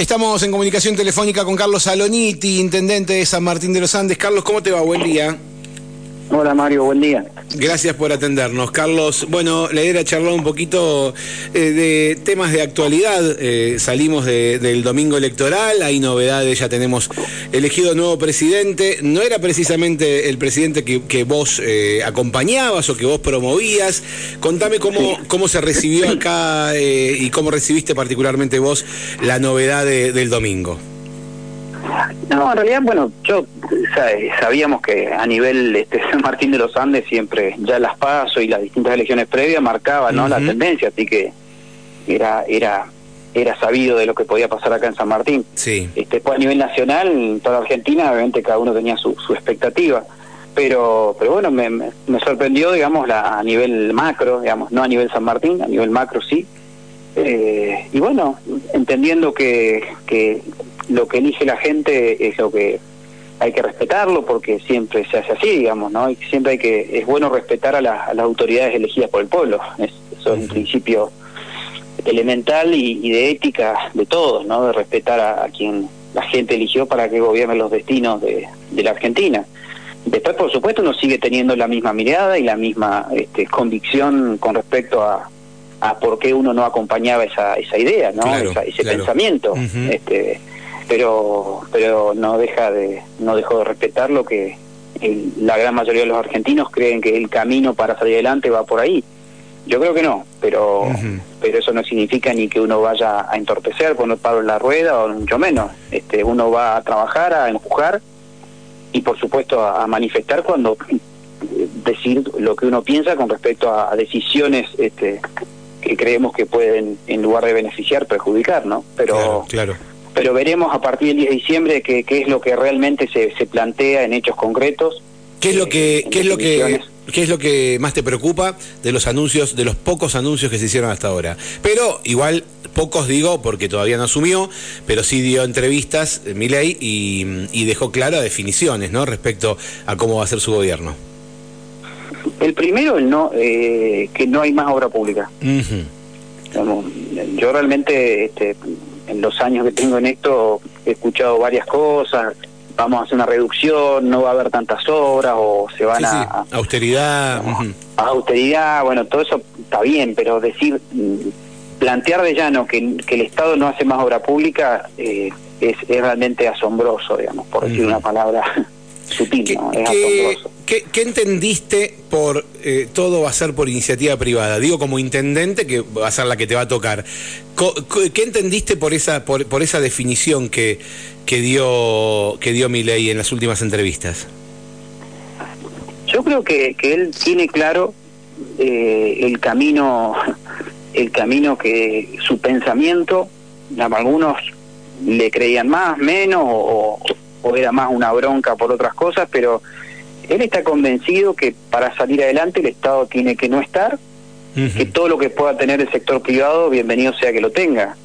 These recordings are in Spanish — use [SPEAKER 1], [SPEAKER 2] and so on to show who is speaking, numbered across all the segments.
[SPEAKER 1] Estamos en comunicación telefónica con Carlos Saloniti, intendente de San Martín de los Andes. Carlos, ¿cómo te va? Buen día.
[SPEAKER 2] Hola Mario, buen día.
[SPEAKER 1] Gracias por atendernos. Carlos, bueno, la idea era charlar un poquito eh, de temas de actualidad. Eh, salimos del domingo electoral, hay novedades, ya tenemos elegido nuevo presidente. No era precisamente el presidente que, vos eh, acompañabas o que vos promovías. Contame cómo, cómo se recibió acá y cómo recibiste particularmente vos la novedad del domingo.
[SPEAKER 2] No, en realidad, bueno, yo sabíamos que a nivel este, San Martín de los Andes siempre ya las pasos y las distintas elecciones previas marcaban ¿no? la tendencia, así que era era era sabido de lo que podía pasar acá en San Martín.
[SPEAKER 1] Sí.
[SPEAKER 2] Este, después a nivel nacional, toda Argentina, obviamente cada uno tenía su, su expectativa, pero pero bueno, me, me, sorprendió, digamos, la, a nivel macro, digamos, no a nivel San Martín, a nivel macro sí. Eh, y bueno, entendiendo que, que lo que elige la gente es lo que hay que respetarlo porque siempre se hace así, digamos, ¿no? Y siempre hay que, es bueno respetar a, las autoridades elegidas por el pueblo. eso es un principio elemental y, de ética de todos, ¿no? De respetar a, quien la gente eligió para que gobierne los destinos de, la Argentina. Después, por supuesto, uno sigue teniendo la misma mirada y la misma este, convicción con respecto a, a por qué uno no acompañaba esa, esa idea, ¿no? ese pensamiento. este, pero pero no deja de no dejó de respetar lo que la gran mayoría de los argentinos creen que el camino para salir adelante va por ahí. Yo creo que no, pero pero eso no significa ni que uno vaya a entorpecer, poner palo en la rueda o mucho menos. Este, uno va a trabajar, a empujar y por supuesto a, manifestar cuando decir lo que uno piensa con respecto a, decisiones este, que creemos que pueden en lugar de beneficiar perjudicar, ¿no?
[SPEAKER 1] Pero claro
[SPEAKER 2] pero veremos a partir del 10 de diciembre qué, qué es lo que realmente se, se plantea en hechos concretos.
[SPEAKER 1] ¿Qué es lo que, eh, qué es lo que, qué es lo que más te preocupa de los anuncios, de los pocos anuncios que se hicieron hasta ahora? Pero igual pocos digo porque todavía no asumió, pero sí dio entrevistas eh, Milei y, y dejó claras definiciones, ¿no? Respecto a cómo va a ser su gobierno.
[SPEAKER 2] El primero, el no, eh, que no hay más obra pública. yo realmente este, en los años que tengo en esto he escuchado varias cosas, vamos a hacer una reducción, no va a haber tantas obras o se van a...
[SPEAKER 1] Austeridad.
[SPEAKER 2] A, austeridad, bueno, todo eso está bien, pero decir, mm, plantear de llano que, que el Estado no hace más obra pública eh, es, es, realmente asombroso, digamos, por decir una palabra sutil,
[SPEAKER 1] ¿Qué, ¿no? Es asombroso. ¿Qué, entendiste por eh, todo va a ser por iniciativa privada? Digo como intendente que va a ser la que te va a tocar. ¿Qué entendiste por esa por, por esa definición que, que dio que dio Milei en las últimas entrevistas?
[SPEAKER 2] Yo creo que, que él tiene claro eh, el camino el camino que su pensamiento algunos le creían más menos o, o era más una bronca por otras cosas pero él está convencido que para salir adelante el Estado tiene que no estar, que todo lo que pueda tener el sector privado, bienvenido sea que lo tenga.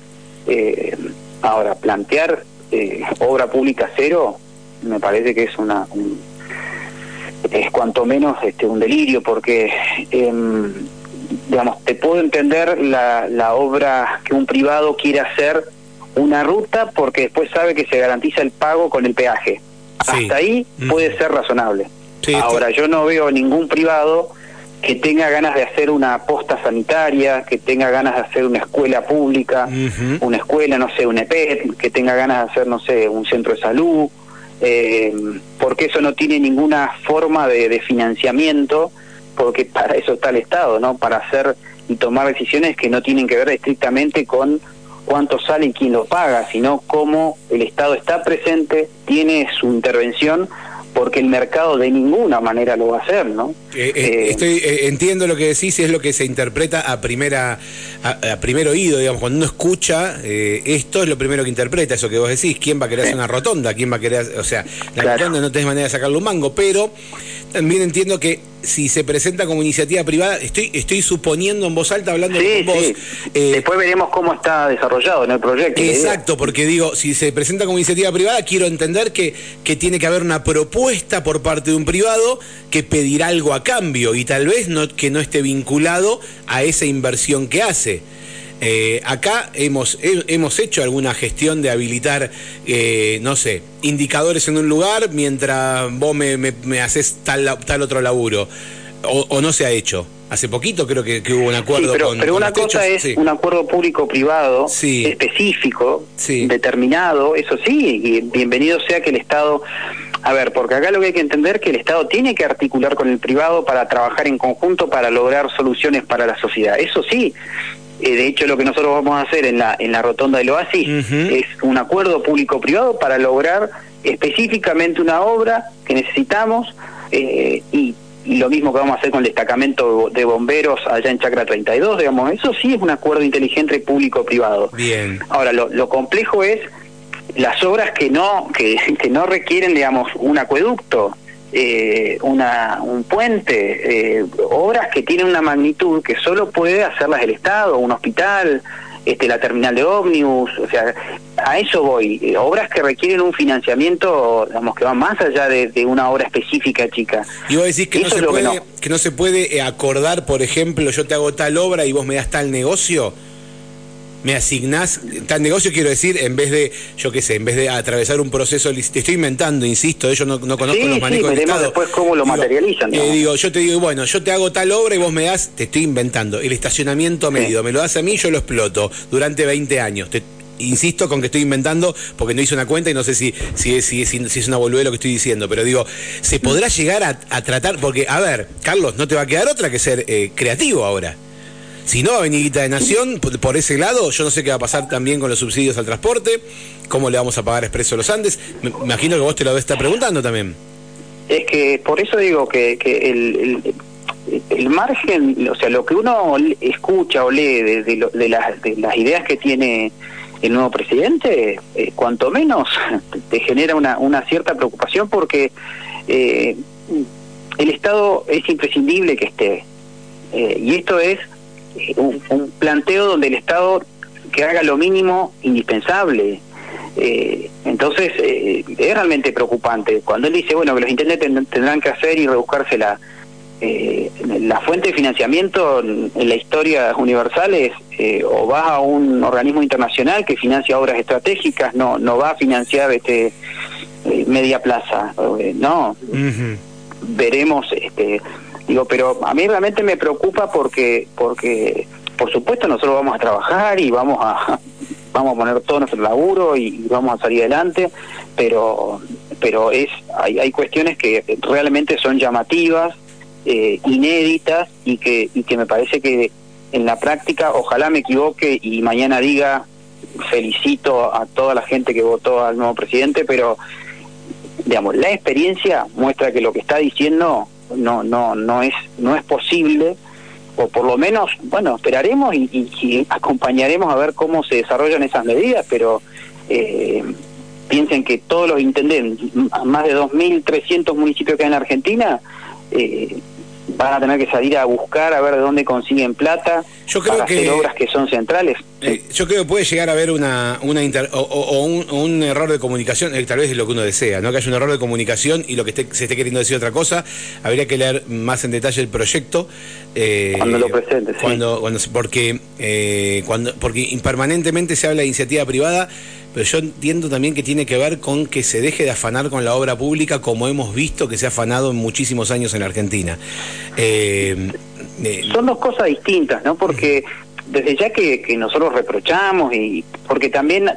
[SPEAKER 2] Eh, ahora, plantear eh, obra pública cero me parece que es una es cuanto menos este un delirio porque em, digamos te puedo entender la, la obra que un privado quiere hacer una ruta porque después sabe que se garantiza el pago con el peaje. Hasta ahí puede ser razonable Ahora, yo no veo ningún privado que tenga ganas de hacer una posta sanitaria, que tenga ganas de hacer una escuela pública, una escuela, no sé, un EPET, que tenga ganas de hacer, no sé, un centro de salud, eh, porque eso no tiene ninguna forma de, de, financiamiento, porque para eso está el Estado, ¿no? Para hacer y tomar decisiones que no tienen que ver estrictamente con cuánto sale y quién lo paga, sino cómo el Estado está presente, tiene su intervención porque el mercado de ninguna manera lo va a hacer, ¿no?
[SPEAKER 1] Eh, eh, estoy, eh, entiendo lo que decís y es lo que se interpreta a primera a, primer oído, digamos, cuando uno escucha esto es lo primero que interpreta, eso que vos decís, ¿quién va a querer hacer una rotonda? ¿Quién va a querer, o sea, la rotonda no tenés manera de sacarle un mango, pero también entiendo que si se presenta como iniciativa privada, estoy estoy suponiendo en voz alta, hablando con vos.
[SPEAKER 2] Eh, Después veremos cómo está desarrollado en el proyecto.
[SPEAKER 1] Exacto, porque digo, si se presenta como iniciativa privada, quiero entender que, que tiene que haber una propuesta por parte de un privado que pedirá algo a cambio y tal vez no, que no esté vinculado a esa inversión que hace. Eh, acá hemos, hemos hecho alguna gestión de habilitar, eh, no sé, indicadores en un lugar mientras vos me, me, haces tal, tal otro laburo. O, no se ha hecho. Hace poquito creo que, hubo un acuerdo
[SPEAKER 2] pero, Pero una cosa es un acuerdo público-privado específico, determinado, eso sí, y bienvenido sea que el Estado a ver, porque acá lo que hay que entender es que el Estado tiene que articular con el privado para trabajar en conjunto para lograr soluciones para la sociedad. Eso sí, eh, de hecho lo que nosotros vamos a hacer en la, en la rotonda del oasis es un acuerdo público-privado para lograr específicamente una obra que necesitamos eh, y, lo mismo que vamos a hacer con el destacamento de bomberos allá en Chacra 32, digamos, eso sí es un acuerdo inteligente público-privado.
[SPEAKER 1] Bien.
[SPEAKER 2] Ahora, lo, lo complejo es las obras que no que, que no requieren digamos un acueducto eh, una, un puente eh, obras que tienen una magnitud que solo puede hacerlas el Estado un hospital este la terminal de ómnibus o sea a eso voy. Eh, obras que requieren un financiamiento digamos que va más allá de, una obra específica chica.
[SPEAKER 1] Y vos decís que no se puede que no se puede acordar por ejemplo yo te hago tal obra y vos me das tal negocio me asignás tal negocio, quiero decir, en vez de, yo qué sé, en vez de atravesar un proceso, te estoy inventando, insisto, yo no, no conozco los manejos
[SPEAKER 2] sí, del Estado. después cómo lo materializan.
[SPEAKER 1] Eh, digo, yo te digo, bueno, yo te hago tal obra y vos me das, te estoy inventando, el estacionamiento medio, me lo das a mí, yo lo exploto durante 20 años. insisto con que estoy inventando porque no hice una cuenta y no sé si, si, es, si, es, si es una boludez lo que estoy diciendo, pero digo, ¿se podrá llegar a, tratar? Porque, a ver, Carlos, no te va a quedar otra que ser eh, creativo ahora. Si no, Avenidita de Nación, por, ese lado, yo no sé qué va a pasar también con los subsidios al transporte, cómo le vamos a pagar Expreso Los Andes. Me imagino que vos te lo estar preguntando también.
[SPEAKER 2] Es que por eso digo que, que el, el, margen, o sea, lo que uno escucha o lee de, de, las, de las ideas que tiene el nuevo presidente, eh, cuanto menos te genera una, una cierta preocupación porque eh, el Estado es imprescindible que esté. Eh, y esto es un, planteo donde el Estado que haga lo mínimo indispensable. Eh, entonces eh, es realmente preocupante. Cuando él dice, bueno, que los intendentes tendrán que hacer y rebuscarse la, eh, la fuente de financiamiento en la historia universal es o va a un organismo internacional que financia obras estratégicas, no, no va a financiar este media plaza, no. Veremos este Digo, pero a mí realmente me preocupa porque, porque por supuesto nosotros vamos a trabajar y vamos a, vamos a poner todo nuestro laburo y, vamos a salir adelante, pero, pero es, hay, hay cuestiones que realmente son llamativas, eh, inéditas y que, y que me parece que en la práctica, ojalá me equivoque y mañana diga felicito a toda la gente que votó al nuevo presidente, pero digamos, la experiencia muestra que lo que está diciendo no no no es no es posible o por lo menos bueno esperaremos y, acompañaremos a ver cómo se desarrollan esas medidas pero eh, piensen que todos los intendentes más de 2.300 municipios que hay en Argentina eh, van a tener que salir a buscar a ver de dónde consiguen plata
[SPEAKER 1] yo creo
[SPEAKER 2] para
[SPEAKER 1] que,
[SPEAKER 2] hacer obras que son centrales.
[SPEAKER 1] Eh, yo creo que puede llegar a haber una, una o, un, error de comunicación, eh, tal vez es lo que uno desea, ¿no? que haya un error de comunicación y lo que se esté queriendo decir otra cosa. Habría que leer más en detalle el proyecto.
[SPEAKER 2] Eh, cuando lo presente,
[SPEAKER 1] cuando, cuando, porque, cuando, porque permanentemente se habla de iniciativa privada pero yo entiendo también que tiene que ver con que se deje de afanar con la obra pública como hemos visto que se ha afanado en muchísimos años en Argentina.
[SPEAKER 2] Eh, eh, Son dos cosas distintas, ¿no? Porque desde ya que, nosotros reprochamos y porque también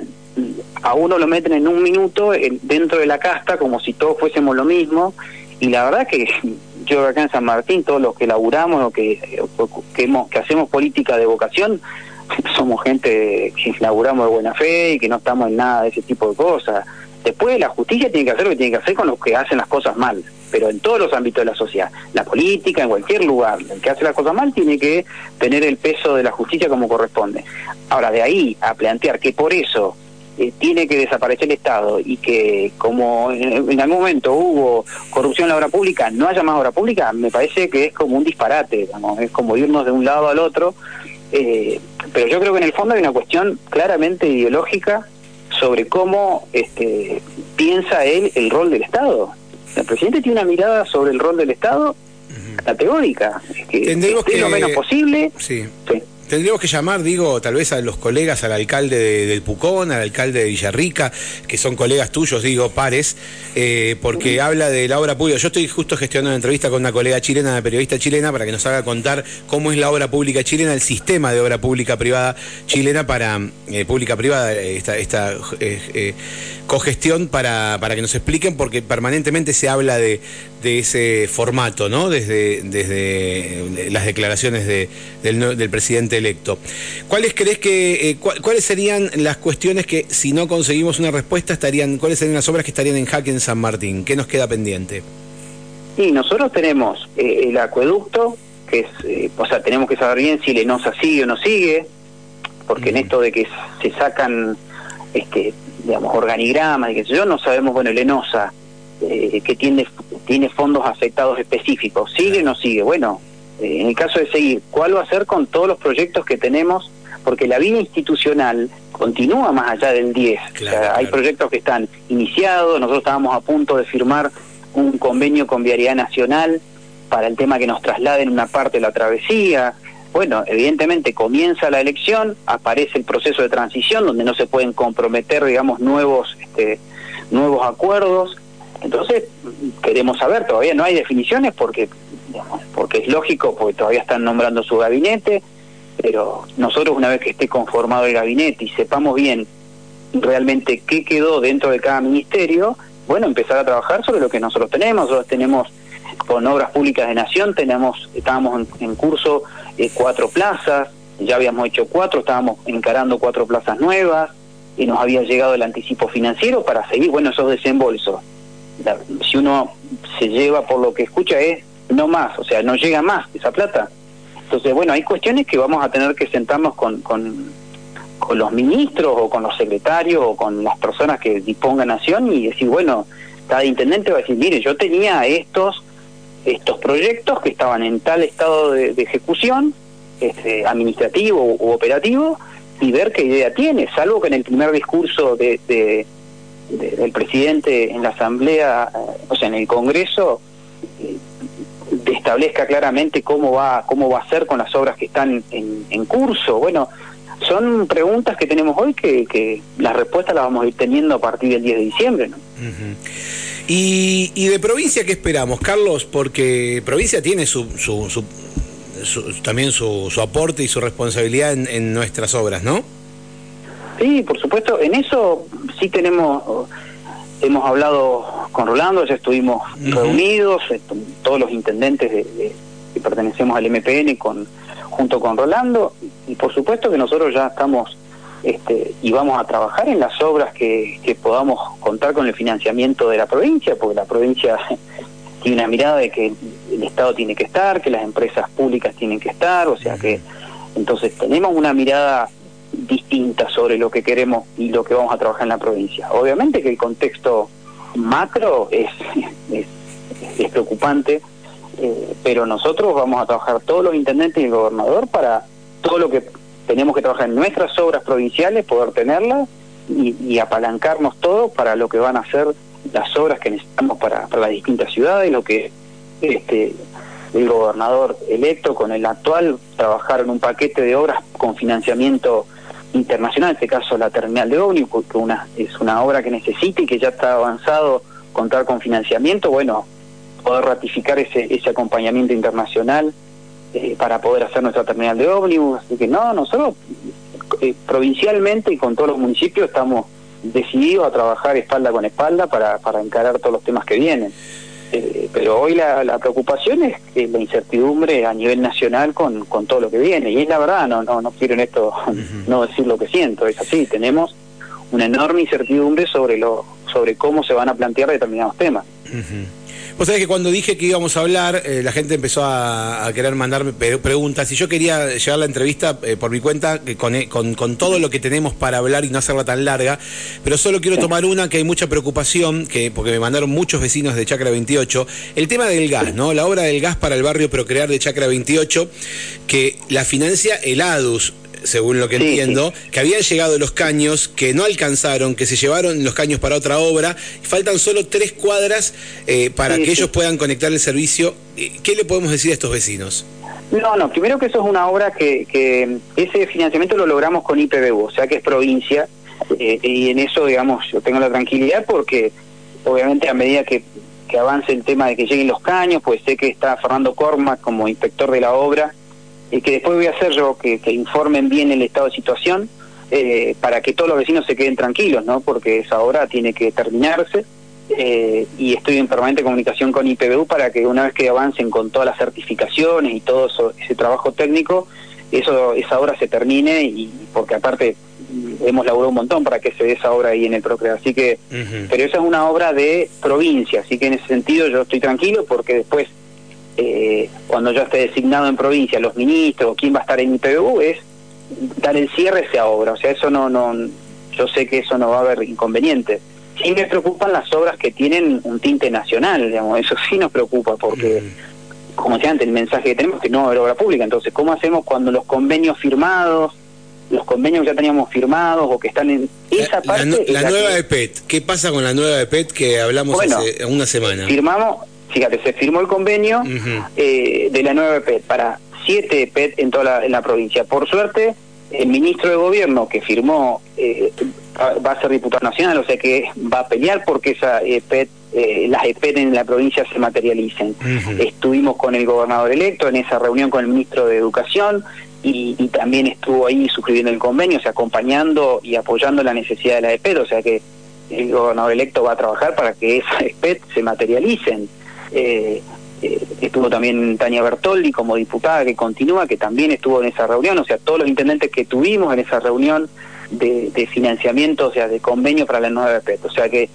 [SPEAKER 2] a uno lo meten en un minuto dentro de la casta como si todos fuésemos lo mismo y la verdad que yo acá en San Martín todos los que laburamos o que, que, que hacemos política de vocación somos gente que laburamos de buena fe y que no estamos en nada de ese tipo de cosas. Después la justicia tiene que hacer lo que tiene que hacer con los que hacen las cosas mal, pero en todos los ámbitos de la sociedad, la política, en cualquier lugar, el que hace las cosas mal tiene que tener el peso de la justicia como corresponde. Ahora, de ahí a plantear que por eso eh, tiene que desaparecer el Estado y que como en, algún momento hubo corrupción en la obra pública, no haya más obra pública, me parece que es como un disparate, es como irnos de un lado al otro eh, pero yo creo que en el fondo hay una cuestión claramente ideológica sobre cómo este, piensa él el rol del Estado. El presidente tiene una mirada sobre el rol del Estado categórica, que,
[SPEAKER 1] que,
[SPEAKER 2] lo menos posible.
[SPEAKER 1] Sí. Tendríamos que llamar, digo, tal vez a los colegas, al alcalde del Pucón, al alcalde de Villarrica, que son colegas tuyos, digo, pares, eh, porque habla de la obra pública. Yo estoy justo gestionando una entrevista con una colega chilena, una periodista chilena, para que nos haga contar cómo es la obra pública chilena, el sistema de obra pública privada chilena para, eh, pública privada, esta, esta cogestión para, para que nos expliquen, porque permanentemente se habla de, de ese formato, ¿no? Desde, desde las declaraciones de, del, presidente electo. ¿Cuáles crees que, eh, cuáles serían las cuestiones que, si no conseguimos una respuesta, estarían, cuáles serían las obras que estarían en jaque en San Martín? ¿Qué nos queda pendiente?
[SPEAKER 2] Sí, nosotros tenemos eh, el acueducto, que es, eh, o sea, tenemos que saber bien si Lenosa sigue o no sigue, porque en esto de que se sacan, este, digamos, organigramas y qué sé yo, no sabemos, bueno, Lenosa eh, que tiene, tiene fondos afectados específicos. ¿Sigue o no sigue? Bueno, en el caso de seguir, ¿cuál va a ser con todos los proyectos que tenemos? Porque la vida institucional continúa más allá del 10. Hay proyectos que están iniciados, nosotros estábamos a punto de firmar un convenio con Vialidad Nacional para el tema que nos trasladen una parte de la travesía. Bueno, evidentemente comienza la elección, aparece el proceso de transición donde no se pueden comprometer, digamos, nuevos, este, nuevos acuerdos entonces, queremos saber, todavía no hay definiciones porque, porque es lógico, porque todavía están nombrando su gabinete, pero nosotros una vez que esté conformado el gabinete y sepamos bien realmente qué quedó dentro de cada ministerio, bueno, empezar a trabajar sobre lo que nosotros tenemos. Nosotros tenemos con Obras Públicas de Nación, tenemos estábamos en, curso eh, cuatro plazas, ya habíamos hecho cuatro, estábamos encarando cuatro plazas nuevas y nos había llegado el anticipo financiero para seguir, bueno, esos desembolsos si uno se lleva por lo que escucha es no más, o sea, no llega más esa plata. Entonces, bueno, hay cuestiones que vamos a tener que sentarnos con, con, con los ministros o con los secretarios o con las personas que dispongan nación y decir, bueno, cada intendente va a decir, mire, yo tenía estos estos proyectos que estaban en tal estado de, ejecución, este, administrativo u operativo, y ver qué idea tiene, salvo que en el primer discurso de del presidente en la Asamblea, o sea, en el Congreso, eh, establezca claramente cómo va, cómo va a ser con las obras que están en, curso. Bueno, son preguntas que tenemos hoy que, que las respuestas las vamos a ir teniendo a partir del 10 de diciembre. ¿no?
[SPEAKER 1] y, y, de provincia, ¿qué esperamos, Carlos? Porque provincia tiene su, su, su, también su, su, aporte y su responsabilidad en, en nuestras obras, ¿no?
[SPEAKER 2] Sí, por supuesto. En eso sí tenemos, hemos hablado con Rolando, ya estuvimos reunidos, eh, todos los intendentes de, que pertenecemos al MPN con junto con Rolando, y por supuesto que nosotros ya estamos este, y vamos a trabajar en las obras que, que podamos contar con el financiamiento de la provincia, porque la provincia tiene una mirada de que el Estado tiene que estar, que las empresas públicas tienen que estar, o sea que entonces tenemos una mirada distinta sobre lo que queremos y lo que vamos a trabajar en la provincia. Obviamente que el contexto macro es, preocupante, eh, pero nosotros vamos a trabajar todos los intendentes y el gobernador para todo lo que tenemos que trabajar en nuestras obras provinciales, poder tenerlas y, apalancarnos todo para lo que van a ser las obras que necesitamos para, para las distintas ciudades, lo que este el gobernador electo con el actual trabajar en un paquete de obras con financiamiento internacional, en este caso la terminal de ómnibus, que una, es una obra que necesita y que ya está avanzado contar con financiamiento, bueno, poder ratificar ese, ese acompañamiento internacional eh, para poder hacer nuestra terminal de ómnibus. Así que no, nosotros eh, provincialmente y con todos los municipios estamos decididos a trabajar espalda con espalda para, para encarar todos los temas que vienen. Eh, pero hoy la, la, preocupación es la incertidumbre a nivel nacional con, con todo lo que viene. Y es la verdad, no, no, no quiero en esto no decir lo que siento, es así, tenemos una enorme incertidumbre sobre, lo, sobre cómo se van a plantear determinados temas.
[SPEAKER 1] Vos sabés que cuando dije que íbamos a hablar, eh, la gente empezó a, querer mandarme preguntas y yo quería llevar la entrevista eh, por mi cuenta eh, con, todo lo que tenemos para hablar y no hacerla tan larga, pero solo quiero tomar una que hay mucha preocupación, que porque me mandaron muchos vecinos de Chacra 28, el tema del gas, ¿no? La obra del gas para el barrio Procrear de Chacra 28, que la financia el según lo que entiendo, que habían llegado los caños, que no alcanzaron, que se llevaron los caños para otra obra, faltan solo tres cuadras eh, para que ellos puedan conectar el servicio. Eh, ¿Qué le podemos decir a estos vecinos?
[SPEAKER 2] No, no, primero que eso es una obra que, que ese financiamiento lo logramos con IPBU, o sea que es provincia, eh, y en eso, digamos, yo tengo la tranquilidad porque obviamente a medida que, que avance el tema de que lleguen los caños, pues sé que está Fernando Corma como inspector de la obra, y que después voy a hacer yo que, que informen bien el estado de situación, eh, para que todos los vecinos se queden tranquilos, ¿no? Porque esa obra tiene que terminarse eh, y estoy en permanente comunicación con IPBU para que una vez que avancen con todas las certificaciones y todo ese trabajo técnico, eso esa obra se termine y porque aparte hemos laburado un montón para que se dé esa obra ahí en el Procrear. Así que, pero esa es una obra de provincia, así que en ese sentido yo estoy tranquilo porque después, eh, cuando yo esté designado en provincia, los ministros, quién va a estar en IPBU, es dar el cierre a esa obra. O sea, eso no, no, yo sé que eso no va a haber inconveniente. Sí me preocupan las obras que tienen un tinte nacional, digamos, eso sí nos preocupa porque, como decía antes, el mensaje que tenemos es que no va a haber obra pública. Entonces, ¿cómo hacemos cuando los convenios firmados, los convenios que ya teníamos firmados o que están en esa parte...
[SPEAKER 1] La, nueva EPET, ¿qué pasa con la nueva EPET que hablamos hace una semana?
[SPEAKER 2] Firmamos, fíjate, se firmó el convenio eh, de la nueva EPET para siete PET en toda la, en la provincia. Por suerte, el ministro de Gobierno que firmó eh, va a ser diputado nacional, o sea que va a pelear porque esa EPET, eh, las EPET en la provincia se materialicen. Estuvimos con el gobernador electo en esa reunión con el ministro de Educación y, también estuvo ahí suscribiendo el convenio, o sea, acompañando y apoyando la necesidad de la EPET, o sea que el gobernador electo va a trabajar para que esas EPET se materialicen. Eh, estuvo también Tania Bertoldi como diputada que continúa, que también estuvo en esa reunión, o sea, todos los intendentes que tuvimos en esa reunión de, financiamiento, o sea, de convenio para la nueva EPET. O sea que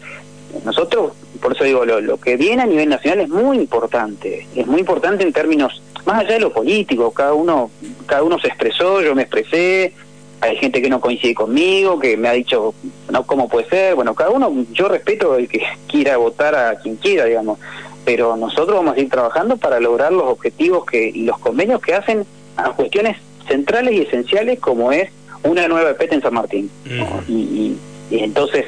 [SPEAKER 2] nosotros, por eso digo, lo, que viene a nivel nacional es muy importante, es muy importante en términos, más allá de lo político, cada uno, cada uno se expresó, yo me expresé, hay gente que no coincide conmigo, que me ha dicho, no, ¿cómo puede ser? Bueno, cada uno, yo respeto el que quiera votar a quien quiera, digamos, pero nosotros vamos a ir trabajando para lograr los objetivos que y los convenios que hacen a cuestiones centrales y esenciales como es una nueva EPET en San Martín. y, entonces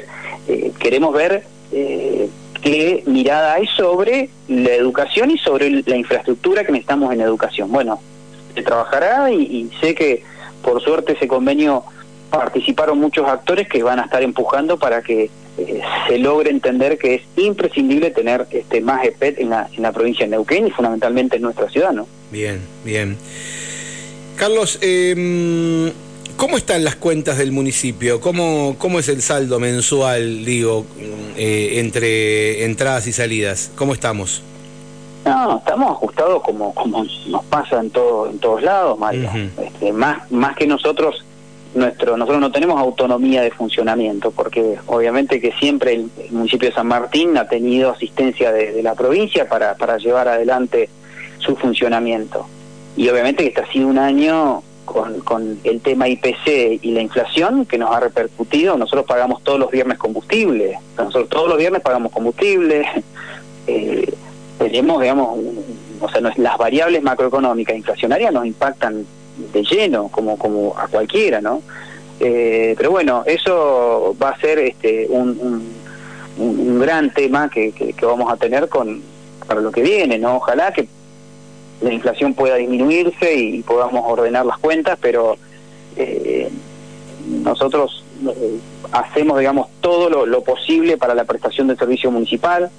[SPEAKER 2] eh, queremos ver eh, qué mirada hay sobre la educación y sobre la infraestructura que necesitamos en educación. Bueno, se trabajará y sé que por suerte ese convenio participaron muchos actores que van a estar empujando para que eh, se logre entender que es imprescindible tener este más EPET en la, en la provincia de Neuquén y fundamentalmente en nuestra ciudad, ¿no?
[SPEAKER 1] Bien, bien. Carlos, eh, ¿cómo están las cuentas del municipio? ¿Cómo, cómo es el saldo mensual, digo, eh, entre entradas y salidas? ¿Cómo estamos?
[SPEAKER 2] No, estamos ajustados como, como nos pasa en todo en todos lados, Mario. este, más, más que nosotros nuestro nosotros no tenemos autonomía de funcionamiento porque obviamente que siempre el, municipio de San Martín ha tenido asistencia de, la provincia para, para llevar adelante su funcionamiento. Y obviamente que este ha sido un año con, con el tema IPC y la inflación que nos ha repercutido. Nosotros pagamos todos los viernes combustible. Nosotros todos los viernes pagamos combustible. Eh, tenemos digamos o sea las variables macroeconómicas inflacionarias nos impactan de lleno, como, como a cualquiera, ¿no? Eh, pero bueno, eso va a ser este un, un, gran tema que, que, vamos a tener con para lo que viene, ¿no? Ojalá que la inflación pueda disminuirse y, podamos ordenar las cuentas, pero eh, nosotros eh, hacemos, digamos, todo lo, lo posible para la prestación del servicio municipal.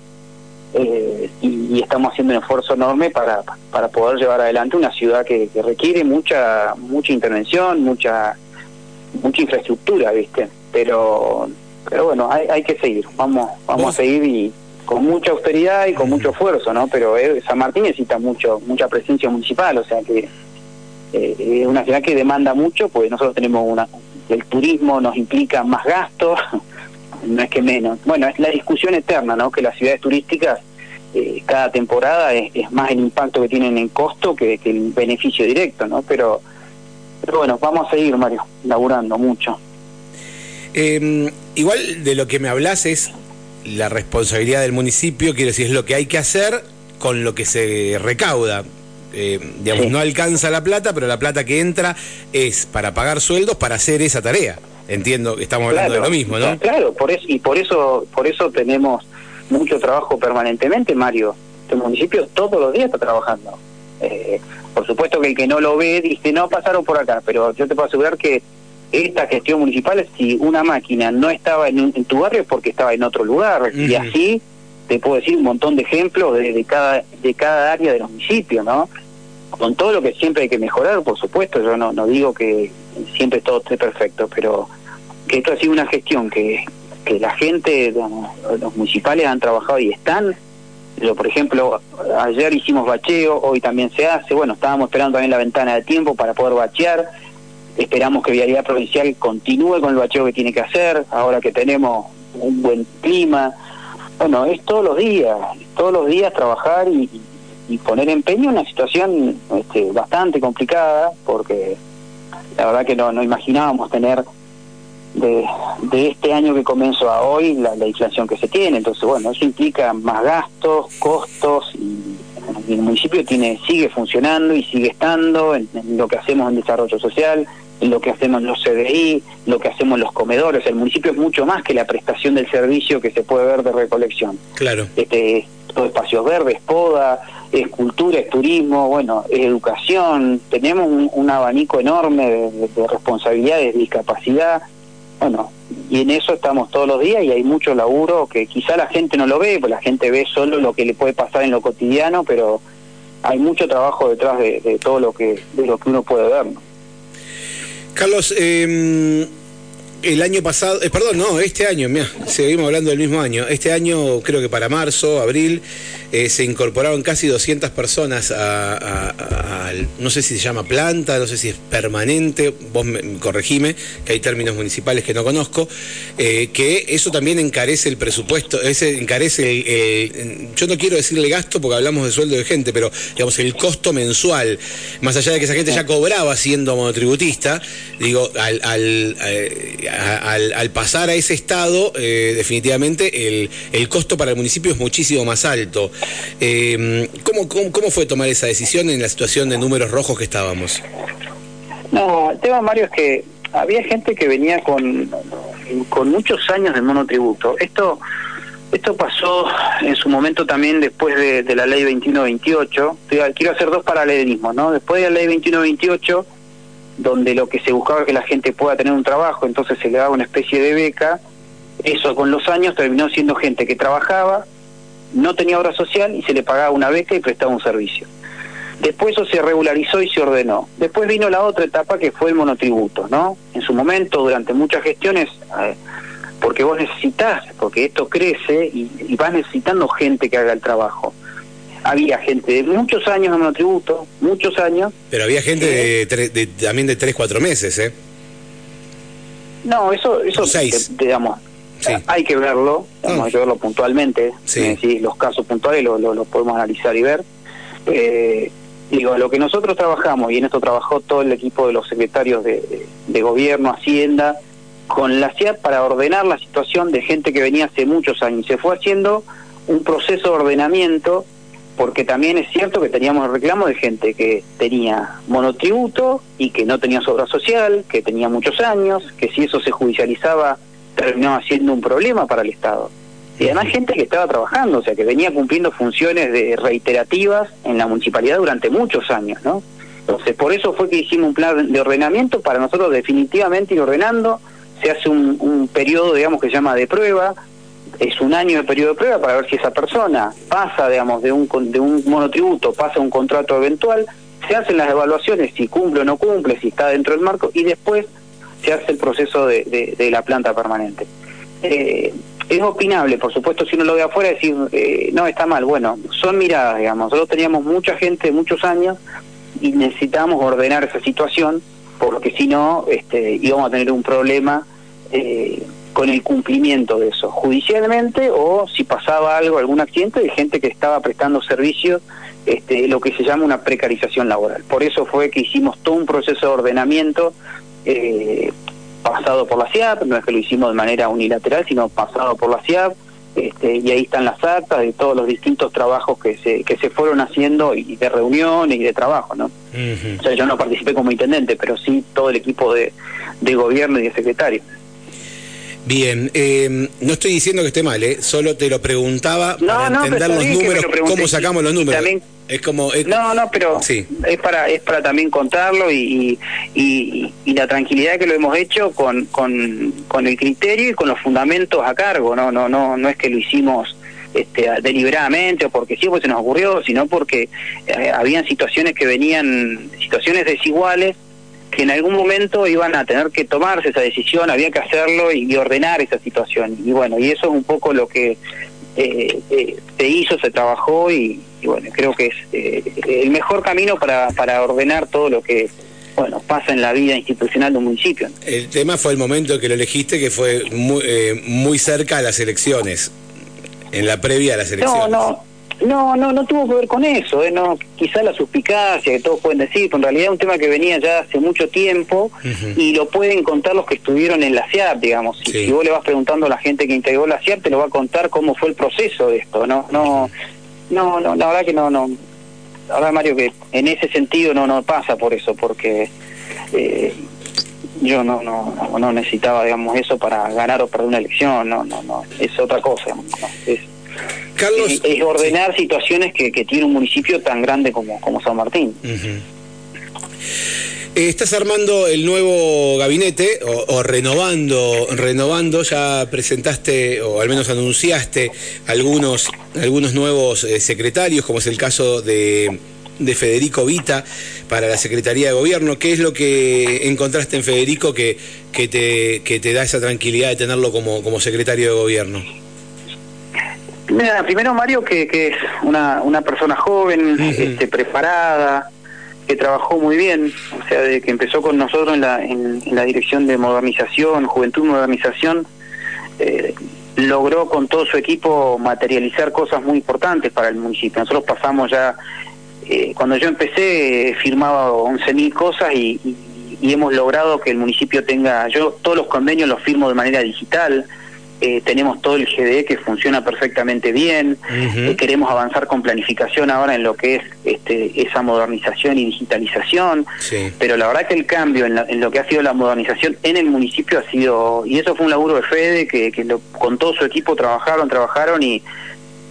[SPEAKER 2] Eh, y, estamos haciendo un esfuerzo enorme para, para poder llevar adelante una ciudad que, requiere mucha mucha intervención, mucha mucha infraestructura, ¿viste? Pero pero bueno, hay, hay que seguir, vamos vamos a seguir y con mucha austeridad y con mucho esfuerzo, ¿no? Pero eh, San Martín necesita mucho mucha presencia municipal, o sea que eh, es una ciudad que demanda mucho, pues nosotros tenemos una el turismo nos implica más gastos no es que menos. Bueno, es la discusión eterna, ¿no? Que las ciudades turísticas eh, cada temporada es, más el impacto que tienen en costo que, el beneficio directo, ¿no? Pero, pero bueno, vamos a seguir, Mario, laburando mucho.
[SPEAKER 1] Em, igual de lo que me hablas es la responsabilidad del municipio, quiero decir, es lo que hay que hacer con lo que se recauda. Eh, digamos, no alcanza la plata, pero la plata que entra es para pagar sueldos para hacer esa tarea. Entiendo que estamos hablando de lo mismo, ¿no?
[SPEAKER 2] Claro, por eso, y por eso, por eso tenemos mucho trabajo permanentemente, Mario. Este municipio todos los días está trabajando. Eh, Por supuesto que el que no lo ve dice, no, pasaron por acá, pero yo te puedo asegurar que esta gestión municipal, si una máquina no estaba en, tu barrio es porque estaba en otro lugar, y así te puedo decir un montón de ejemplos de, cada, de cada área de los municipios, ¿no? Con todo lo que siempre hay que mejorar, por supuesto, yo no, no digo que siempre todo esté perfecto, pero que esto ha sido una gestión que, que la gente, los municipales han trabajado y están. Yo, por ejemplo, ayer hicimos bacheo, hoy también se hace. Bueno, estábamos esperando también la ventana de tiempo para poder bachear. Esperamos que Vialidad Provincial continúe con el bacheo que tiene que hacer, ahora que tenemos un buen clima. Bueno, es todos los días, todos los días trabajar y, poner empeño en una situación este, bastante complicada, porque la verdad que no, no imaginábamos tener de, este año que comenzó a hoy la, inflación que se tiene. Entonces, bueno, eso implica más gastos, costos y, el municipio tiene sigue funcionando y sigue estando en, lo que hacemos en desarrollo social, en lo que hacemos en los CDI, lo que hacemos en los comedores. El municipio es mucho más que la prestación del servicio que se puede ver de recolección.
[SPEAKER 1] Claro.
[SPEAKER 2] Este, todo espacios verdes, poda, es cultura, es turismo, bueno, es educación. Tenemos un, abanico enorme de, de responsabilidades, de discapacidad bueno, y en eso estamos todos los días y hay mucho laburo que quizá la gente no lo ve, pues la gente ve solo lo que le puede pasar en lo cotidiano, pero hay mucho trabajo detrás de, todo lo que de lo que uno puede ver.
[SPEAKER 1] Carlos, eh, el año pasado, eh, perdón, no, este año, mira, seguimos hablando del mismo año. Este año, creo que para marzo, abril, eh, se incorporaron casi 200 personas a, no sé si se llama planta, no sé si es permanente, vos me, corregime, que hay términos municipales que no conozco, eh, que eso también encarece el presupuesto, ese encarece el, yo no quiero decirle gasto porque hablamos de sueldo de gente, pero digamos el costo mensual, más allá de que esa gente ya cobraba siendo monotributista, digo, al, pasar a ese estado, eh, definitivamente el, el costo para el municipio es muchísimo más alto. Eh, ¿cómo, cómo, fue tomar esa decisión en la situación de números rojos que estábamos?
[SPEAKER 2] No, el tema, Mario, es que había gente que venía con, con muchos años de monotributo. Esto esto pasó en su momento también después de, la ley 2128. Quiero hacer dos paralelismos, ¿no? Después de la ley 2128, donde lo que se buscaba es que la gente pueda tener un trabajo, entonces se le daba una especie de beca. Eso con los años terminó siendo gente que trabajaba, no tenía obra social y se le pagaba una beca y prestaba un servicio. Después eso se regularizó y se ordenó. Después vino la otra etapa que fue el monotributo, ¿no? En su momento, durante muchas gestiones, porque vos necesitas, porque esto crece y, vas necesitando gente que haga el trabajo. Había gente de muchos años en monotributo, muchos años.
[SPEAKER 1] Pero había gente de, también de tres, cuatro meses, ¿eh?
[SPEAKER 2] No, eso, eso
[SPEAKER 1] seis.
[SPEAKER 2] digamos, hay que verlo, ah. hay que verlo puntualmente, sí. los casos puntuales los lo, podemos analizar y ver. Eh, digo, lo que nosotros trabajamos, y en esto trabajó todo el equipo de los secretarios de, gobierno, Hacienda, con la CIAP para ordenar la situación de gente que venía hace muchos años. Se fue haciendo un proceso de ordenamiento, porque también es cierto que teníamos reclamo de gente que tenía monotributo y que no tenía obra social, que tenía muchos años, que si eso se judicializaba terminó siendo un problema para el Estado. Y además gente que estaba trabajando, o sea, que venía cumpliendo funciones de reiterativas en la municipalidad durante muchos años, ¿no? Entonces, por eso fue que hicimos un plan de ordenamiento para nosotros definitivamente ir ordenando. Se hace un, un periodo, digamos, que se llama de prueba. Es un año de periodo de prueba para ver si esa persona pasa, digamos, de un, de un monotributo, pasa a un contrato eventual. Se hacen las evaluaciones, si cumple o no cumple, si está dentro del marco, y después se hace el proceso de, de, la planta permanente. Eh, es opinable, por supuesto, si uno lo ve afuera, decir, eh, no, está mal. Bueno, son miradas, digamos. Nosotros teníamos mucha gente, muchos años, y necesitábamos ordenar esa situación, porque si no, este, íbamos a tener un problema eh, con el cumplimiento de eso, judicialmente, o si pasaba algo, algún accidente, de gente que estaba prestando servicios, este, lo que se llama una precarización laboral. Por eso fue que hicimos todo un proceso de ordenamiento eh, pasado por la CIAP, no es que lo hicimos de manera unilateral, sino pasado por la CIAP, este, y ahí están las actas de todos los distintos trabajos que se, que se fueron haciendo y de reuniones y de trabajo, ¿no? O sea, yo no participé como intendente, pero sí todo el equipo de, de gobierno y de secretario.
[SPEAKER 1] Bien, eh, no estoy diciendo que esté mal, ¿eh? solo te lo preguntaba para entender los números, cómo sacamos los números.
[SPEAKER 2] También,
[SPEAKER 1] Es como...
[SPEAKER 2] No, no, pero sí. es para es para también contarlo y, y, y, la tranquilidad que lo hemos hecho con, con, con el criterio y con los fundamentos a cargo, no no no no es que lo hicimos este, deliberadamente o porque sí, pues se nos ocurrió, sino porque eh, habían situaciones que venían, situaciones desiguales que en algún momento iban a tener que tomarse esa decisión, había que hacerlo y, ordenar esa situación. Y bueno, y eso es un poco lo que eh, eh, se hizo, se trabajó y, bueno, creo que es el mejor camino para, para ordenar todo lo que bueno, pasa en la vida institucional de un municipio.
[SPEAKER 1] El tema fue el momento que lo elegiste, que fue muy, muy cerca a las elecciones en la previa a las elecciones.
[SPEAKER 2] No, no. No, no, no tuvo que ver con eso, ¿eh? no, quizá la suspicacia que todos pueden decir, pero en realidad es un tema que venía ya hace mucho tiempo y lo pueden contar los que estuvieron en la CIAP, digamos. Si, vos le vas preguntando a la gente que integró la CIAP, te lo va a contar cómo fue el proceso de esto, ¿no? No, no, no la verdad que no, no. La verdad, Mario, que en ese sentido no, no pasa por eso, porque eh, yo no, no, no necesitaba, digamos, eso para ganar o perder una elección, no, no, no, es otra cosa. Es, Carlos, es, ordenar situaciones que, que, tiene un municipio tan grande como, como San Martín.
[SPEAKER 1] Estás armando el nuevo gabinete o, renovando, renovando, ya presentaste o al menos anunciaste algunos, algunos nuevos eh, secretarios, como es el caso de de Federico Vita para la Secretaría de Gobierno. ¿Qué es lo que encontraste en Federico que, que, te, que te da esa tranquilidad de tenerlo como, como secretario de Gobierno?
[SPEAKER 2] Mira, primero Mario, que, que es una, una persona joven, este, preparada, que trabajó muy bien, o sea, de que empezó con nosotros en la, en, la dirección de modernización, juventud modernización, eh, logró con todo su equipo materializar cosas muy importantes para el municipio. Nosotros pasamos ya eh, cuando yo empecé firmaba 11.000 cosas y, hemos logrado que el municipio tenga, yo todos los convenios los firmo de manera digital, eh, tenemos todo el GDE que funciona perfectamente bien, eh, queremos avanzar con planificación ahora en lo que es este, esa modernización y digitalización, pero la verdad que el cambio en, lo que ha sido la modernización en el municipio ha sido, y eso fue un laburo de Fede, que, que con todo su equipo trabajaron, trabajaron y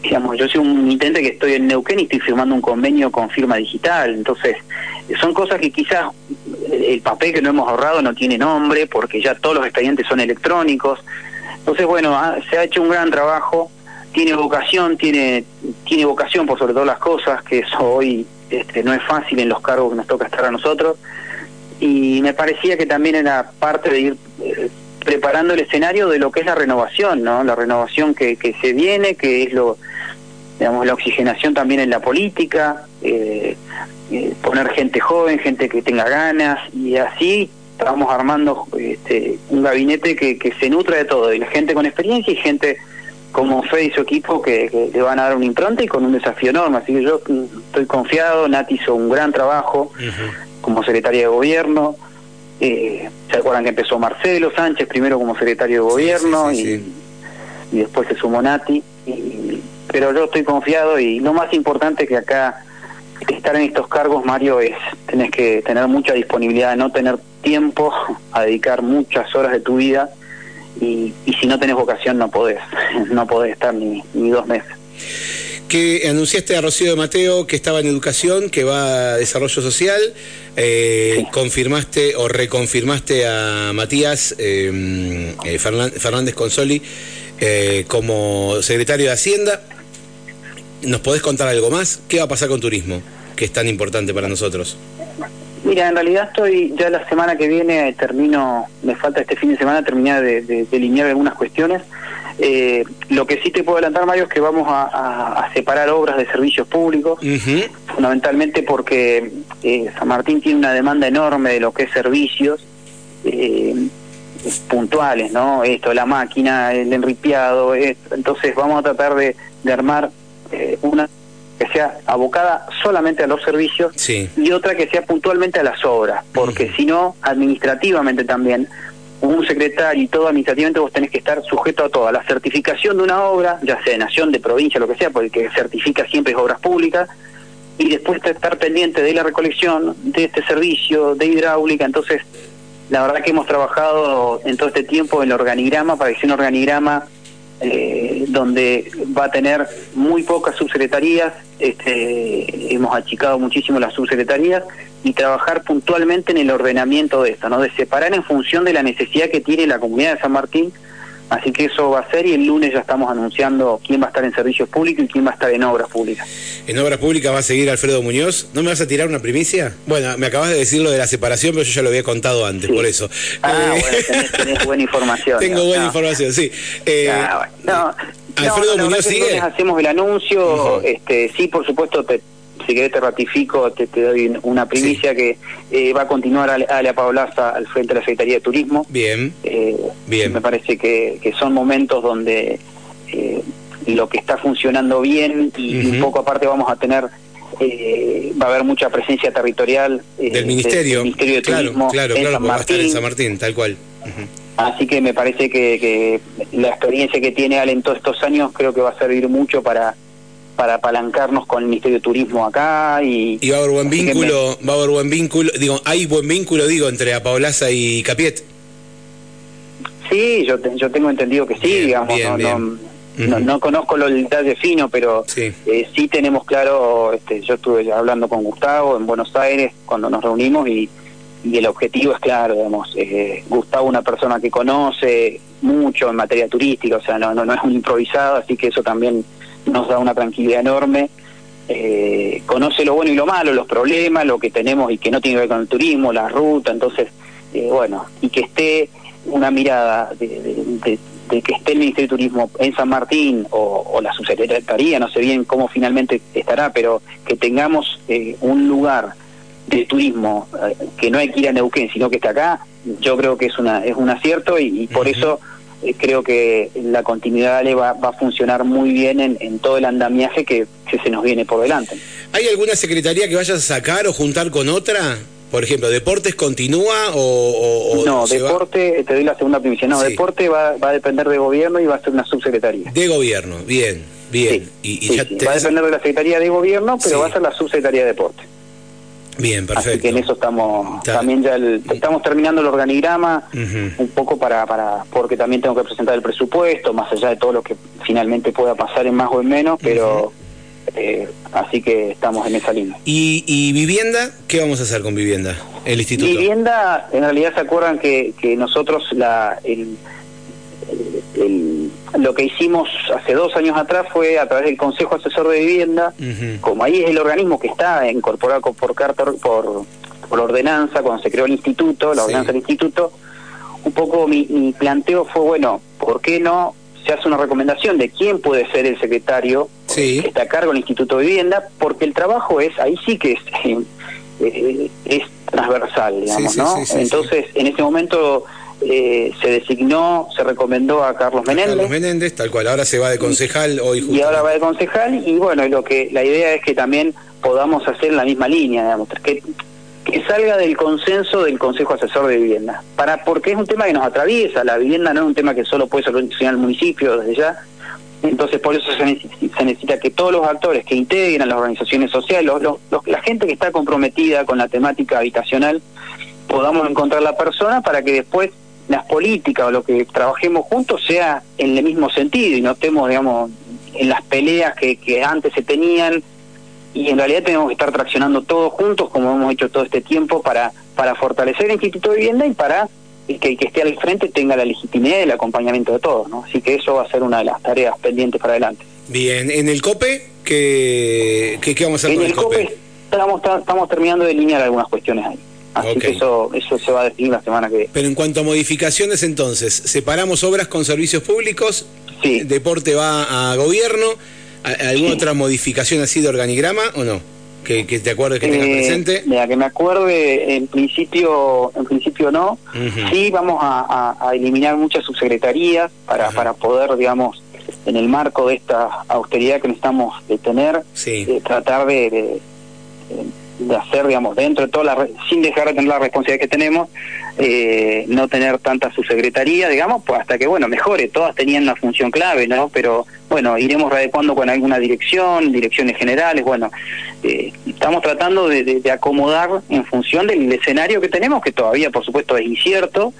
[SPEAKER 2] digamos, yo soy un intente que estoy en Neuquén y estoy firmando un convenio con firma digital, entonces son cosas que quizás el papel que no hemos ahorrado no tiene nombre porque ya todos los expedientes son electrónicos, entonces bueno, se ha hecho un gran trabajo, tiene vocación, tiene, tiene vocación por sobre todas las cosas, que eso hoy este, no es fácil en los cargos que nos toca estar a nosotros, y me parecía que también era parte de ir... Eh, preparando el escenario de lo que es la renovación, ¿no? La renovación que, que se viene, que es lo, digamos, la oxigenación también en la política, eh, eh, poner gente joven, gente que tenga ganas, y así estamos armando este, un gabinete que, que se nutra de todo, de la gente con experiencia y gente como Fede y su equipo que, le van a dar un impronta y con un desafío enorme. Así que yo mm, estoy confiado, Nati hizo un gran trabajo como secretaria de gobierno, eh, ¿Se acuerdan que empezó Marcelo Sánchez primero como secretario de gobierno y, después se sumó Nati? pero yo estoy confiado y lo más importante que acá estar en estos cargos, Mario, es tenés que tener mucha disponibilidad, no tener tiempo a dedicar muchas horas de tu vida y, y si no tenés vocación no podés, no podés estar ni, ni dos meses
[SPEAKER 1] que anunciaste a Rocío de Mateo que estaba en educación, que va a desarrollo social, eh, confirmaste o reconfirmaste a Matías eh, eh, Fernández Consoli como secretario de Hacienda. ¿Nos podés contar algo más? ¿Qué va a pasar con turismo, que es tan importante para nosotros?
[SPEAKER 2] Mira, en realidad estoy, ya la semana que viene termino, me falta este fin de semana terminar de, de delinear algunas cuestiones. Eh, lo que sí te puedo adelantar, Mario, es que vamos a, separar obras de servicios públicos, fundamentalmente porque eh, San Martín tiene una demanda enorme de lo que es servicios eh, puntuales, ¿no? Esto, la máquina, el enripiado, entonces vamos a tratar de, armar una que sea abocada solamente a los servicios y otra que sea puntualmente a las obras, porque si no, administrativamente también un secretario y todo administrativamente vos tenés que estar sujeto a toda la certificación de una obra, ya sea de nación, de provincia, lo que sea, porque el que certifica siempre es obras públicas, y después estar pendiente de la recolección, de este servicio, de hidráulica, entonces la verdad que hemos trabajado en todo este tiempo en el organigrama para que sea un organigrama eh, donde va a tener muy pocas subsecretarías, este, hemos achicado muchísimo las subsecretarías y trabajar puntualmente en el ordenamiento de esto, ¿no? de separar en función de la necesidad que tiene la comunidad de San Martín Así que eso va a ser y el lunes ya estamos anunciando quién va a estar en servicios públicos y quién va a estar en obras públicas.
[SPEAKER 1] ¿En obras públicas va a seguir Alfredo Muñoz? ¿No me vas a tirar una primicia? Bueno, me acabas de decir lo de la separación, pero yo ya lo había contado antes, por eso.
[SPEAKER 2] Ah, eh, bueno, tenés, buena información.
[SPEAKER 1] Tengo buena información, sí.
[SPEAKER 2] Eh, ah, no, Alfredo Muñoz sigue. Hacemos el anuncio, este, sí, por supuesto, te, si querés te ratifico, te, doy una primicia que eh, va a continuar Ale, Paulaza al frente de la Secretaría de Turismo.
[SPEAKER 1] Bien, eh, bien.
[SPEAKER 2] Me parece que, son momentos donde eh, lo que está funcionando bien y un poco aparte vamos a tener va a haber mucha presencia territorial
[SPEAKER 1] del ministerio,
[SPEAKER 2] ministerio de
[SPEAKER 1] Turismo claro, claro, San Va a estar en San Martín, tal cual.
[SPEAKER 2] Así que me parece que, que, la experiencia que tiene Ale en todos estos años creo que va a servir mucho para para apalancarnos con el Ministerio de Turismo acá y...
[SPEAKER 1] Y va a haber buen vínculo, va a haber buen vínculo, digo, hay buen vínculo, digo, entre Apaolaza y Capiet.
[SPEAKER 2] Sí, yo, yo tengo entendido que sí, digamos, no, no, conozco los detalles finos, pero sí. Eh, sí tenemos claro, este, yo estuve hablando con Gustavo en Buenos Aires cuando nos reunimos y, y el objetivo es claro, digamos, eh, Gustavo una persona que conoce mucho en materia turística, o sea, no, no, no es un improvisado, así que eso también nos da una tranquilidad enorme. Eh, conoce lo bueno y lo malo, los problemas, lo que tenemos y que no tiene que ver con el turismo, la ruta, entonces, eh, bueno, y que esté una mirada de, que esté el Ministerio de Turismo en San Martín o, la subsecretaría, no sé bien cómo finalmente estará, pero que tengamos eh, un lugar de turismo que no hay que ir a Neuquén, sino que está acá, yo creo que es una es un acierto y, por eso eh, creo que la continuidad le va, va a funcionar muy bien en, todo el andamiaje que, se nos viene por delante.
[SPEAKER 1] ¿Hay alguna secretaría que vayas a sacar o juntar con otra? Por ejemplo, ¿deportes continúa o...?
[SPEAKER 2] no, deporte, te doy la segunda primicia, no, deporte va, va, a depender de gobierno y va a ser una subsecretaría.
[SPEAKER 1] De gobierno, bien, bien.
[SPEAKER 2] y, ya Va a depender de la Secretaría de Gobierno, pero va a ser la subsecretaría de deporte.
[SPEAKER 1] Bien, perfecto. Así
[SPEAKER 2] que en eso estamos también ya estamos terminando el organigrama un poco para para porque también tengo que presentar el presupuesto más allá de todo lo que finalmente pueda pasar en más o en menos, pero eh, así que estamos en esa línea.
[SPEAKER 1] ¿Y, ¿Y vivienda? ¿Qué vamos a hacer con vivienda? El instituto.
[SPEAKER 2] Vivienda, en realidad se acuerdan que, que nosotros la el, lo que hicimos hace dos años atrás fue a través del Consejo Asesor de Vivienda, como ahí es el organismo que está incorporado por carta, por, por ordenanza, cuando se creó el instituto, la ordenanza del instituto, un poco mi, planteo fue, bueno, ¿por qué no se hace una recomendación de quién puede ser el secretario que está a cargo del Instituto de Vivienda? Porque el trabajo es, ahí sí que es... Eh, es transversal, digamos, ¿no? Entonces, en ese momento eh, se designó, se recomendó a Carlos Menéndez.
[SPEAKER 1] Carlos Menéndez, tal cual, ahora se va de concejal hoy
[SPEAKER 2] Y ahora va de concejal y bueno, lo que la idea es que también podamos hacer la misma línea, digamos, que, que salga del consenso del Consejo Asesor de Vivienda. Para, porque es un tema que nos atraviesa, la vivienda no es un tema que solo puede solucionar el municipio desde ya, entonces por eso se necesita, que todos los actores que integran las organizaciones sociales, la gente que está comprometida con la temática habitacional, podamos encontrar la persona para que después las políticas o lo que trabajemos juntos sea en el mismo sentido y no estemos, digamos, en las peleas que, que antes se tenían y en realidad tenemos que estar traccionando todos juntos como hemos hecho todo este tiempo para, para fortalecer el Instituto de Vivienda y para que el que esté al frente tenga la legitimidad y el acompañamiento de todos, ¿no? Así que eso va a ser una de las tareas pendientes para adelante.
[SPEAKER 1] Bien, ¿en el COPE qué, qué, vamos a hacer
[SPEAKER 2] en el, COPE? estamos, estamos terminando de alinear algunas cuestiones ahí. Así que eso, eso se va a definir la semana que viene.
[SPEAKER 1] Pero en cuanto a modificaciones, entonces, separamos obras con servicios públicos,
[SPEAKER 2] sí.
[SPEAKER 1] deporte va a gobierno, ¿alguna otra modificación así de organigrama o no? Que, te acuerdes que tengas eh, presente.
[SPEAKER 2] Mira, que me acuerde, en principio en principio no. Sí, vamos a, eliminar muchas subsecretarías para, para poder, digamos, en el marco de esta austeridad que necesitamos de tener, eh, tratar de de hacer, digamos, dentro de toda la, sin dejar de tener la responsabilidad que tenemos, eh, no tener tanta subsecretaría, digamos, pues hasta que, bueno, mejore, todas tenían una función clave, ¿no? Pero, bueno, iremos readecuando con alguna dirección, direcciones generales, bueno, eh, estamos tratando de, acomodar en función del escenario que tenemos, que todavía, por supuesto, es incierto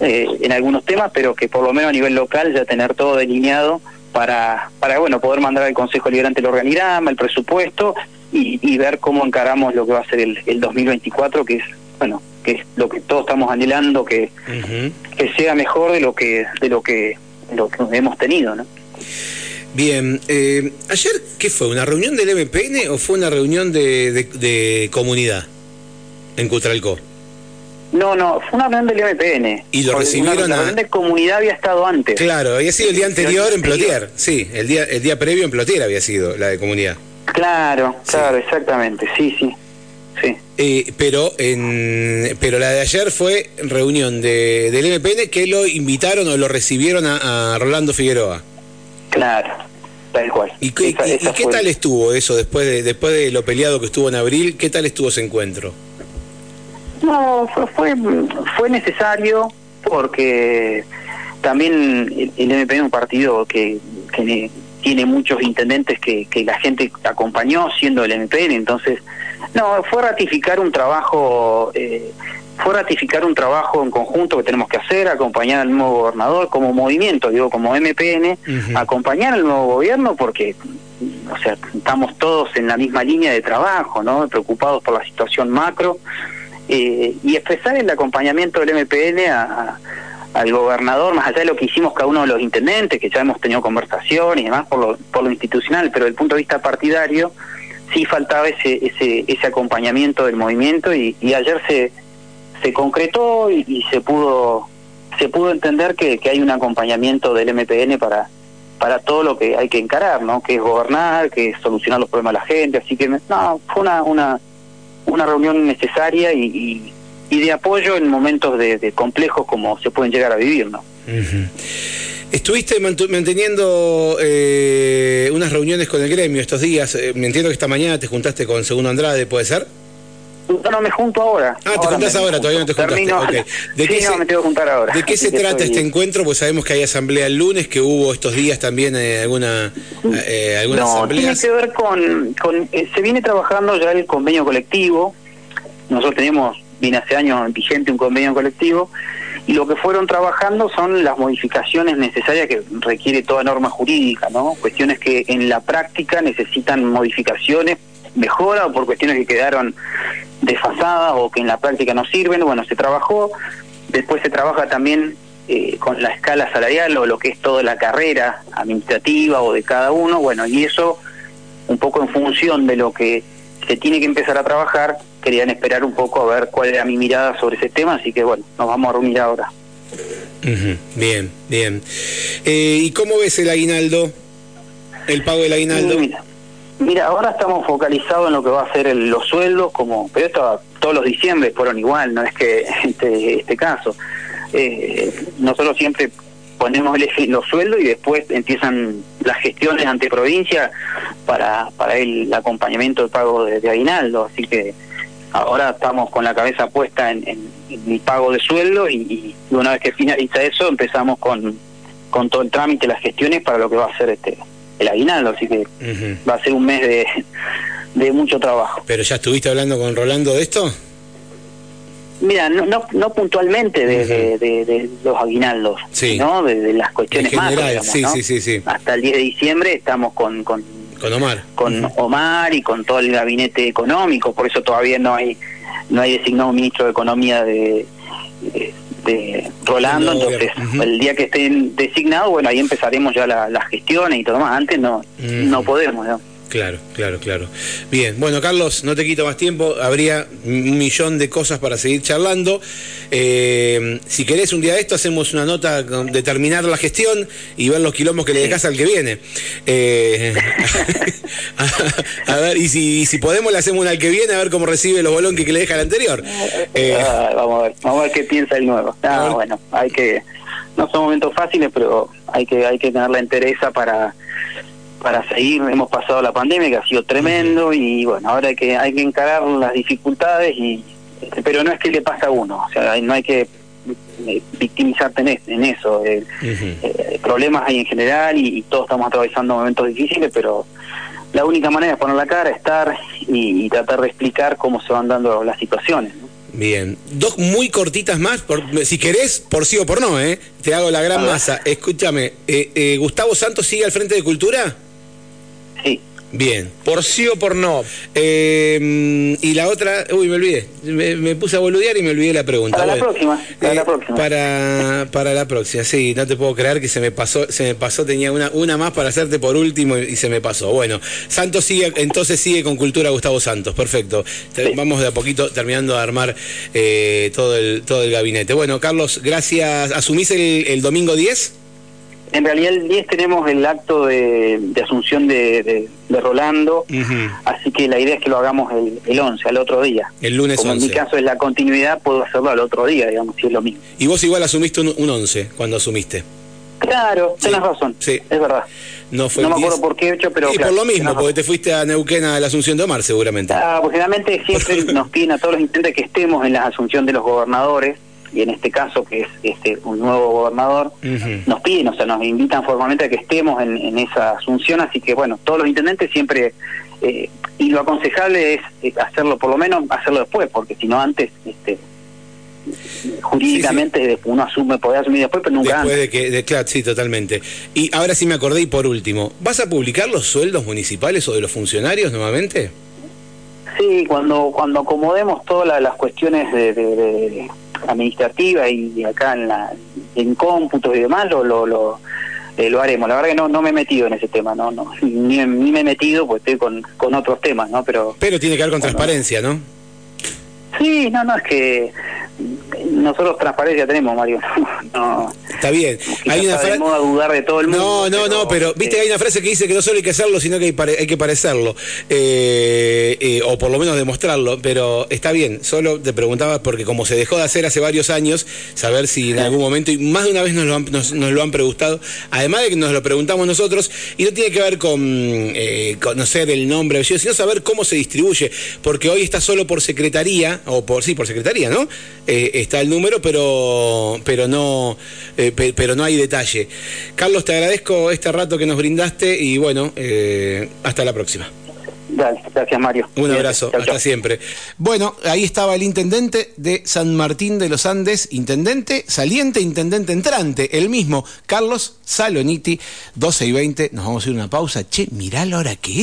[SPEAKER 2] eh, en algunos temas, pero que por lo menos a nivel local ya tener todo delineado para, para bueno, poder mandar al Consejo Liberante el organigrama, el presupuesto y, ver cómo encaramos lo que va a ser el, el 2024, que es, bueno, que es lo que todos estamos anhelando, que, que sea mejor de lo que, de lo que, lo que hemos tenido, ¿no?
[SPEAKER 1] Bien, eh, ayer, ¿qué fue? ¿Una reunión del MPN o fue una reunión de, de, comunidad en Cutralcó?
[SPEAKER 2] No, no, fue una reunión del MPN.
[SPEAKER 1] ¿Y lo recibieron
[SPEAKER 2] La reunión de comunidad había estado antes.
[SPEAKER 1] Claro, había sido el día anterior en Plotier. Sí, el día, el día previo en Plotier había sido la de comunidad.
[SPEAKER 2] Claro, claro, exactamente, sí, sí. Sí.
[SPEAKER 1] Eh, pero en, pero la de ayer fue reunión de, del MPN que lo invitaron o lo recibieron a Rolando Figueroa.
[SPEAKER 2] Claro, tal cual.
[SPEAKER 1] ¿Y, qué tal estuvo eso después de, después de lo peleado que estuvo en abril? ¿Qué tal estuvo ese encuentro?
[SPEAKER 2] No, fue, fue, necesario porque también el, MP es un partido que, tiene muchos intendentes que, que la gente acompañó siendo el MPN, entonces, no, fue ratificar un trabajo eh, fue ratificar un trabajo en conjunto que tenemos que hacer, acompañar al nuevo gobernador como movimiento, digo, como MPN, acompañar al nuevo gobierno porque, o sea, estamos todos en la misma línea de trabajo, ¿no? Preocupados por la situación macro eh, y expresar el acompañamiento del MPN al gobernador, más allá de lo que hicimos cada uno de los intendentes, que ya hemos tenido conversación y demás por lo, por lo institucional, pero desde el punto de vista partidario, sí faltaba ese, ese, ese acompañamiento del movimiento y ayer se se concretó y, se pudo se pudo entender que, que, hay un acompañamiento del MPN para para todo lo que hay que encarar, ¿no? Que es gobernar, que es solucionar los problemas de la gente, así que no, fue una una, una reunión necesaria y, y, de apoyo en momentos de, complejos como se pueden llegar a vivir, ¿no?
[SPEAKER 1] Estuviste manteniendo eh, unas reuniones con el gremio estos días. Eh, me entiendo que esta mañana te juntaste con Segundo Andrade, ¿puede ser?
[SPEAKER 2] No, me junto ahora.
[SPEAKER 1] Ah, te juntás ahora, todavía no te juntaste.
[SPEAKER 2] ¿De sí, qué no, se, me tengo que juntar ahora.
[SPEAKER 1] ¿De qué se trata este encuentro? Pues sabemos que hay asamblea el lunes, que hubo estos días también eh, alguna, eh, alguna
[SPEAKER 2] no, tiene que ver con... con eh, se viene trabajando ya el convenio colectivo. Nosotros tenemos, viene hace años vigente un convenio colectivo, y lo que fueron trabajando son las modificaciones necesarias que requiere toda norma jurídica, ¿no? Cuestiones que en la práctica necesitan modificaciones mejora o por cuestiones que quedaron desfasadas o que en la práctica no sirven. Bueno, se trabajó, después se trabaja también eh, con la escala salarial o lo que es toda la carrera administrativa o de cada uno. Bueno, y eso un poco en función de lo que se tiene que empezar a trabajar, querían esperar un poco a ver cuál era mi mirada sobre ese tema, así que bueno, nos vamos a reunir ahora.
[SPEAKER 1] Bien, bien. Eh, ¿Y cómo ves el aguinaldo? El pago del aguinaldo.
[SPEAKER 2] Mira, ahora estamos focalizados en lo que va a ser los sueldos, como pero esto todos los diciembre fueron igual, no es que este, este caso. Eh, nosotros siempre ponemos los sueldos y después empiezan las gestiones ante provincia para, para el acompañamiento del pago de, aguinaldo, así que ahora estamos con la cabeza puesta en, el pago de sueldo y, una vez que finaliza eso empezamos con, con todo el trámite, las gestiones para lo que va a ser este el aguinaldo, así que va a ser un mes de, de mucho trabajo.
[SPEAKER 1] ¿Pero ya estuviste hablando con Rolando de esto?
[SPEAKER 2] Mira, no, no, no puntualmente de, de, los aguinaldos, ¿no? De, las cuestiones más.
[SPEAKER 1] sí, sí, sí, sí.
[SPEAKER 2] Hasta el 10 de diciembre estamos con, con,
[SPEAKER 1] con Omar.
[SPEAKER 2] Con Omar y con todo el gabinete económico, por eso todavía no hay no hay designado ministro de Economía de, de Rolando, entonces el día que estén designados, bueno, ahí empezaremos ya las gestiones y todo más, antes no, no podemos, ¿no?
[SPEAKER 1] Claro, claro, claro. Bien, bueno, Carlos, no te quito más tiempo, habría un millón de cosas para seguir charlando. Eh, si querés un día de esto, hacemos una nota de terminar la gestión y ver los quilombos que le dejas al que viene. Eh, a, ver, y si, si podemos, le hacemos una al que viene, a ver cómo recibe los bolonques que le deja el anterior.
[SPEAKER 2] Eh, ah, vamos a ver, vamos a ver qué piensa el nuevo. Ah, bueno, hay que, no son momentos fáciles, pero hay que, hay que tener la entereza para para seguir, hemos pasado la pandemia que ha sido tremendo y bueno, ahora hay que, hay que encarar las dificultades y este, pero no es que le pasa a uno, o sea, no hay que eh, victimizarte en, eso. Eh, eh, problemas hay en general y, todos estamos atravesando momentos difíciles, pero la única manera es poner la cara, estar y, tratar de explicar cómo se van dando las situaciones.
[SPEAKER 1] Bien. Dos muy cortitas más, por, si querés, por sí o por no, ¿eh? Te hago la gran masa. Escúchame, eh, eh, ¿Gustavo Santos sigue al frente de Cultura?
[SPEAKER 2] Sí.
[SPEAKER 1] Bien.
[SPEAKER 3] ¿Por sí o por no?
[SPEAKER 1] Eh, y la otra, uy, me olvidé. Me, puse a boludear y me olvidé la pregunta.
[SPEAKER 2] Para la próxima. Para la próxima.
[SPEAKER 1] Para, la próxima, sí. No te puedo creer que se me pasó, se me pasó, tenía una, una más para hacerte por último y, se me pasó. Bueno, Santos sigue, entonces sigue con Cultura Gustavo Santos. Perfecto. Vamos de a poquito terminando de armar eh, todo, el, todo el gabinete. Bueno, Carlos, gracias. ¿Asumís el, el domingo 10?
[SPEAKER 2] En realidad el 10 tenemos el acto de, asunción de, Rolando, así que la idea es que lo hagamos el, el 11, al otro día.
[SPEAKER 1] El lunes
[SPEAKER 2] Como en mi caso es la continuidad, puedo hacerlo al otro día, digamos, si es lo mismo.
[SPEAKER 1] Y vos igual asumiste un, un 11 cuando asumiste.
[SPEAKER 2] Claro, tenés razón, sí. es verdad.
[SPEAKER 1] No, fue
[SPEAKER 2] no me acuerdo por qué he hecho, pero...
[SPEAKER 1] Sí, por lo mismo, porque te fuiste a Neuquén a la Asunción de Omar, seguramente.
[SPEAKER 2] Ah, porque generalmente siempre nos piden a todos los intendentes que estemos en la asunción de los gobernadores, y en este caso que es este un nuevo gobernador, nos piden, o sea, nos invitan formalmente a que estemos en, esa asunción, así que bueno, todos los intendentes siempre, eh, y lo aconsejable es hacerlo, por lo menos hacerlo después, porque si no antes, este jurídicamente uno asume, puede asumir después, pero nunca
[SPEAKER 1] después de que, de, claro, sí, totalmente. Y ahora sí me acordé, y por último, ¿vas a publicar los sueldos municipales o de los funcionarios nuevamente?
[SPEAKER 2] Sí, cuando cuando acomodemos todas las cuestiones de administrativa y acá en, la, en cómputos y demás lo, lo, lo, eh, lo haremos. La verdad que no, no me he metido en ese tema, no, no ni, me he metido, pues estoy con, con otros temas, ¿no? Pero,
[SPEAKER 1] Pero tiene que ver con transparencia, ¿no?
[SPEAKER 2] Sí, no, no, es que nosotros transparencia tenemos, Mario. no,
[SPEAKER 1] Está bien.
[SPEAKER 2] Hay una frase. dudar de todo el
[SPEAKER 1] mundo. No, no, no, pero viste que hay una frase que dice que no solo hay que hacerlo, sino que hay, que parecerlo. Eh, eh, o por lo menos demostrarlo. Pero está bien. Solo te preguntaba porque como se dejó de hacer hace varios años, saber si en algún momento, y más de una vez nos lo han, nos, lo han preguntado, además de que nos lo preguntamos nosotros, y no tiene que ver con eh, conocer el nombre, sino saber cómo se distribuye. Porque hoy está solo por secretaría, o por sí, por secretaría, ¿no? está el número, pero, pero no pero no hay detalle. Carlos, te agradezco este rato que nos brindaste y bueno, eh, hasta la próxima.
[SPEAKER 2] Dale, gracias Mario.
[SPEAKER 1] Un abrazo, hasta siempre. Bueno, ahí estaba el intendente de San Martín de los Andes, intendente saliente, intendente entrante, el mismo, Carlos Saloniti, 12 y 20. Nos vamos a ir a una pausa. Che, mirá la hora que es.